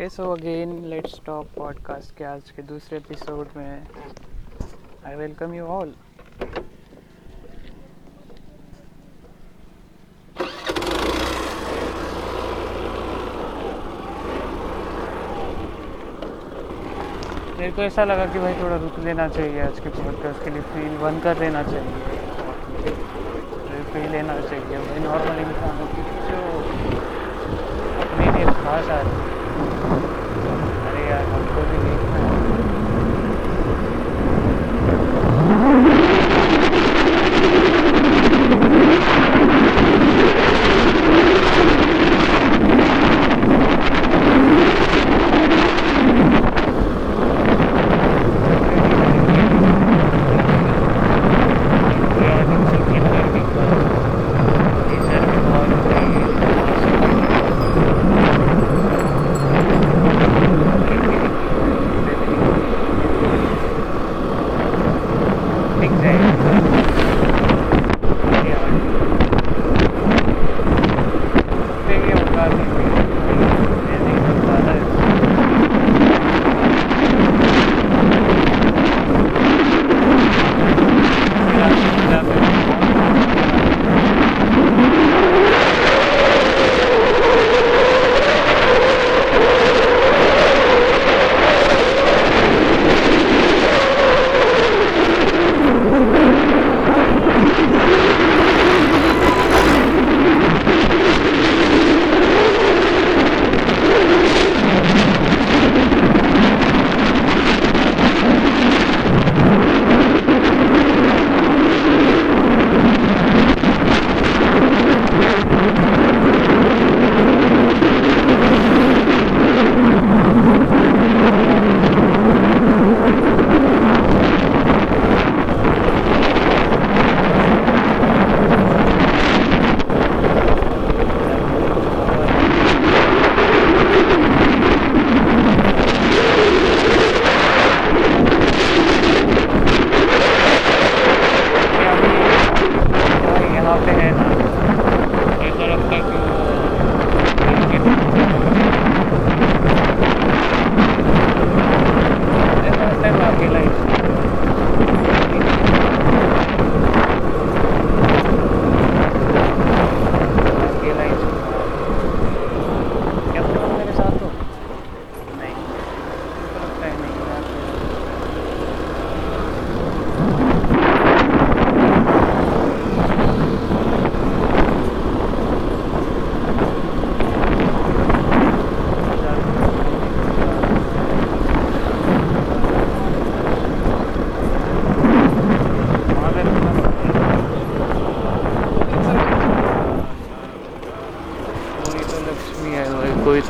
Okay so again let's talk podcast के आज के दूसरे एपिसोड में। आई वेलकम यू ऑल मेरे को ऐसा लगा कि भाई थोड़ा रुक लेना चाहिए आज के पॉडकास्ट के लिए फील बंद कर देना चाहिए। फील लेना चाहिए। भाई नॉर्मल इंसानों की जो अपनी नहीं खास आती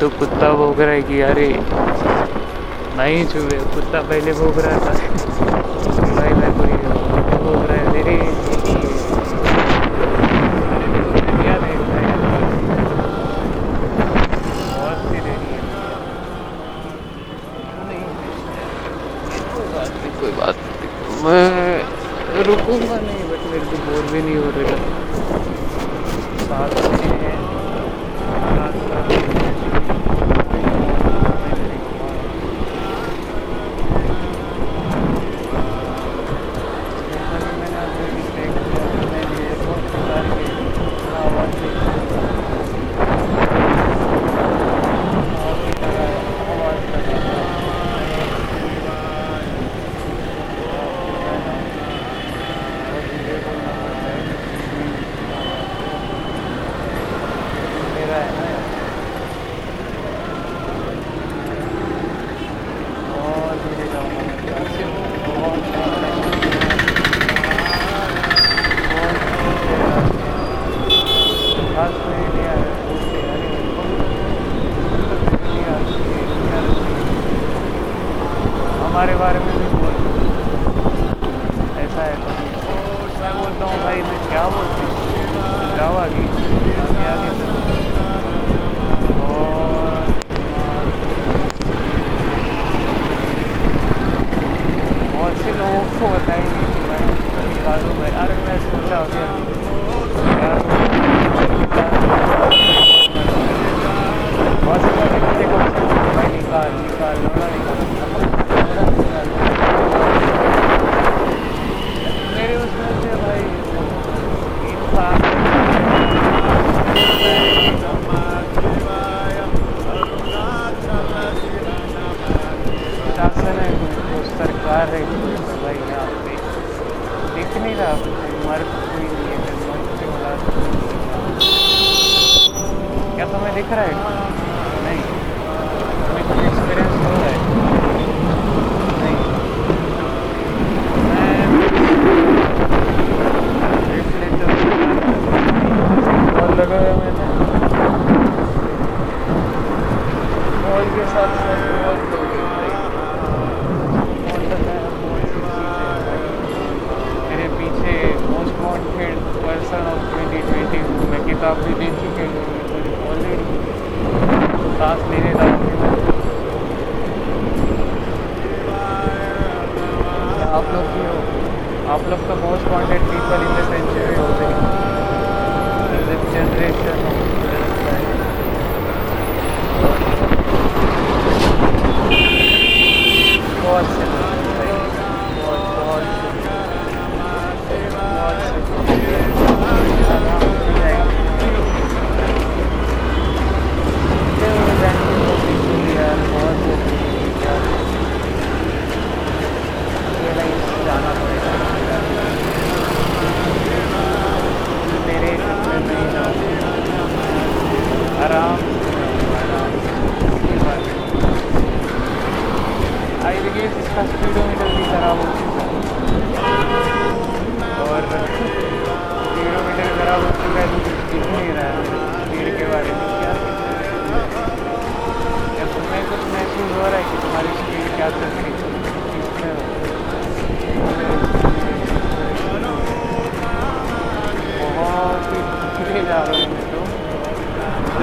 तो कुत्ता भोग रहा है कि अरे, नहीं छुए, कुत्ता पहले भोग रहा था। भाई भाई कोई भोग रहा है मेरे मैं रुकूँगा नहीं, बट मेरे को बोर भी नहीं हो रहा। सात बजे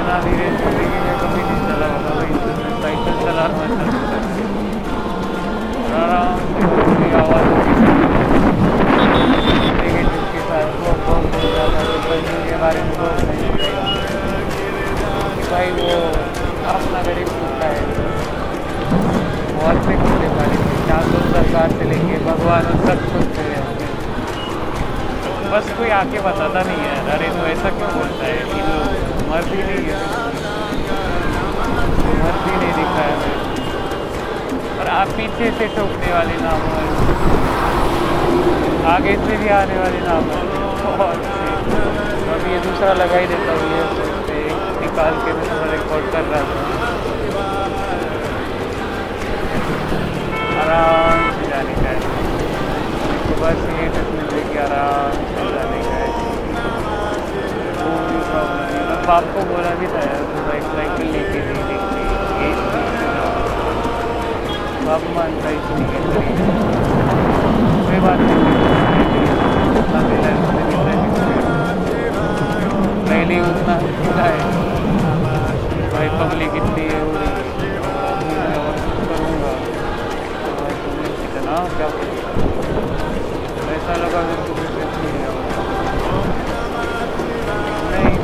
इतना धीरे ज़िंदगी में कभी नहीं चला होगा भाई। साइकिल चला रहा हूँ आराम से आवाज़ लेकिन साथ वो बहुत हो के बारे में बहुत नहीं भाई वो अपना गरीब कुत्ता है। बहुत से कुत्ते पाले यहाँ तो सरकार से लेके भगवान सब कुत्ते हैं बस कोई आके बताता नहीं है। अरे तो ऐसा क्यों बोलता है? लोग मर्द ही नहीं है। मर्द ही नहीं दिखा है। मेरे और आप पीछे से ठोकने वाले नाम हो। आगे से भी आने वाले नाम हो। अभी ये दूसरा लगा ही देता हूँ ये निकाल के मैं रिकॉर्ड कर रहा था। आराम से जाने का बस ये डिस्मिल लेके आराम से बाप को बोला भी था यार तो बाइक साइकिल लेके देखती एक बाप मानता ही नहीं कोई बात नहीं। है। पहले उतना मिला है। भाई पब्लिक इतनी है करूँगा। तो कितना क्या ऐसा लगा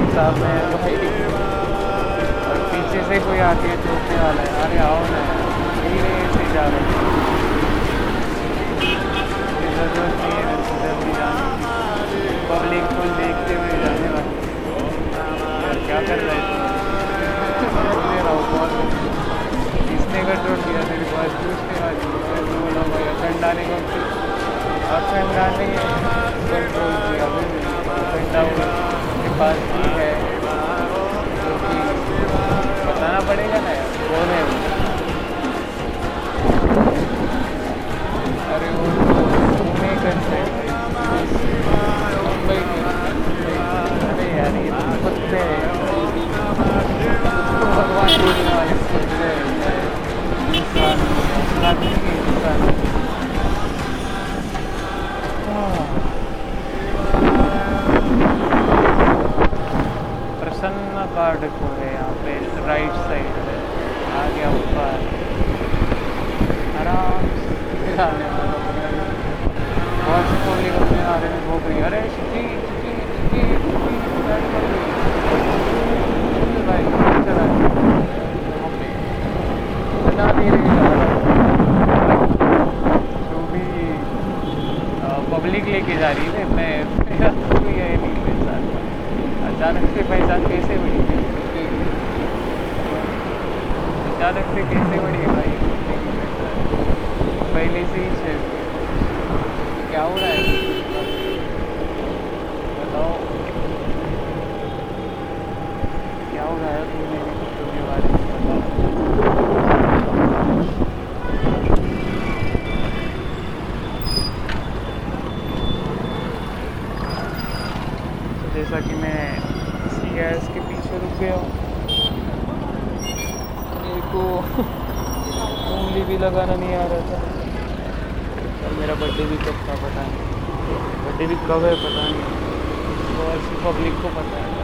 हिसाब में है और पीछे से कोई है अरे आओ हैं है पब्लिक को देखते हुए जाने वाली। क्या कर रहे थे? las dos प्रसन्न कार्ड को है यहाँ पे राइट साइड पब्लिक लेके जा रही है मैं मेरा कोई है नहीं पहचान अचानक से पहचान कैसे बढ़ी? अचानक से कैसे बनी भाई? पहले से ही छे क्या हो रहा है? बताओ। क्या हो रहा है? जैसा कि मैं इसी गैस के पीछे रुक गया हूँ। मेरे को उंगली भी लगाना नहीं आ रहा था। और मेरा बर्थडे भी कब था पता नहीं। बर्थडे भी कब है पता नहीं। और सिर्फ़ पब्लिक को पता है।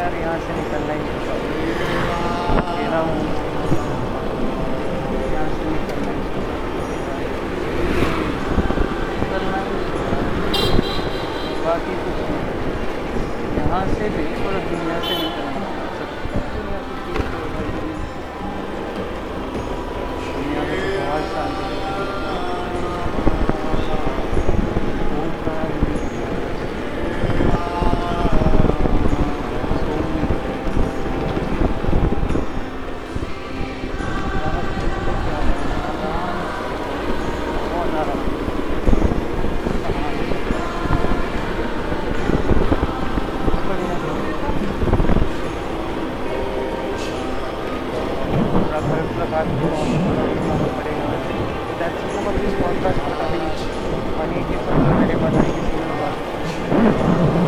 यार यहाँ से निकलना ही ये ना नहीं कि मेरे पता नहीं किसी ने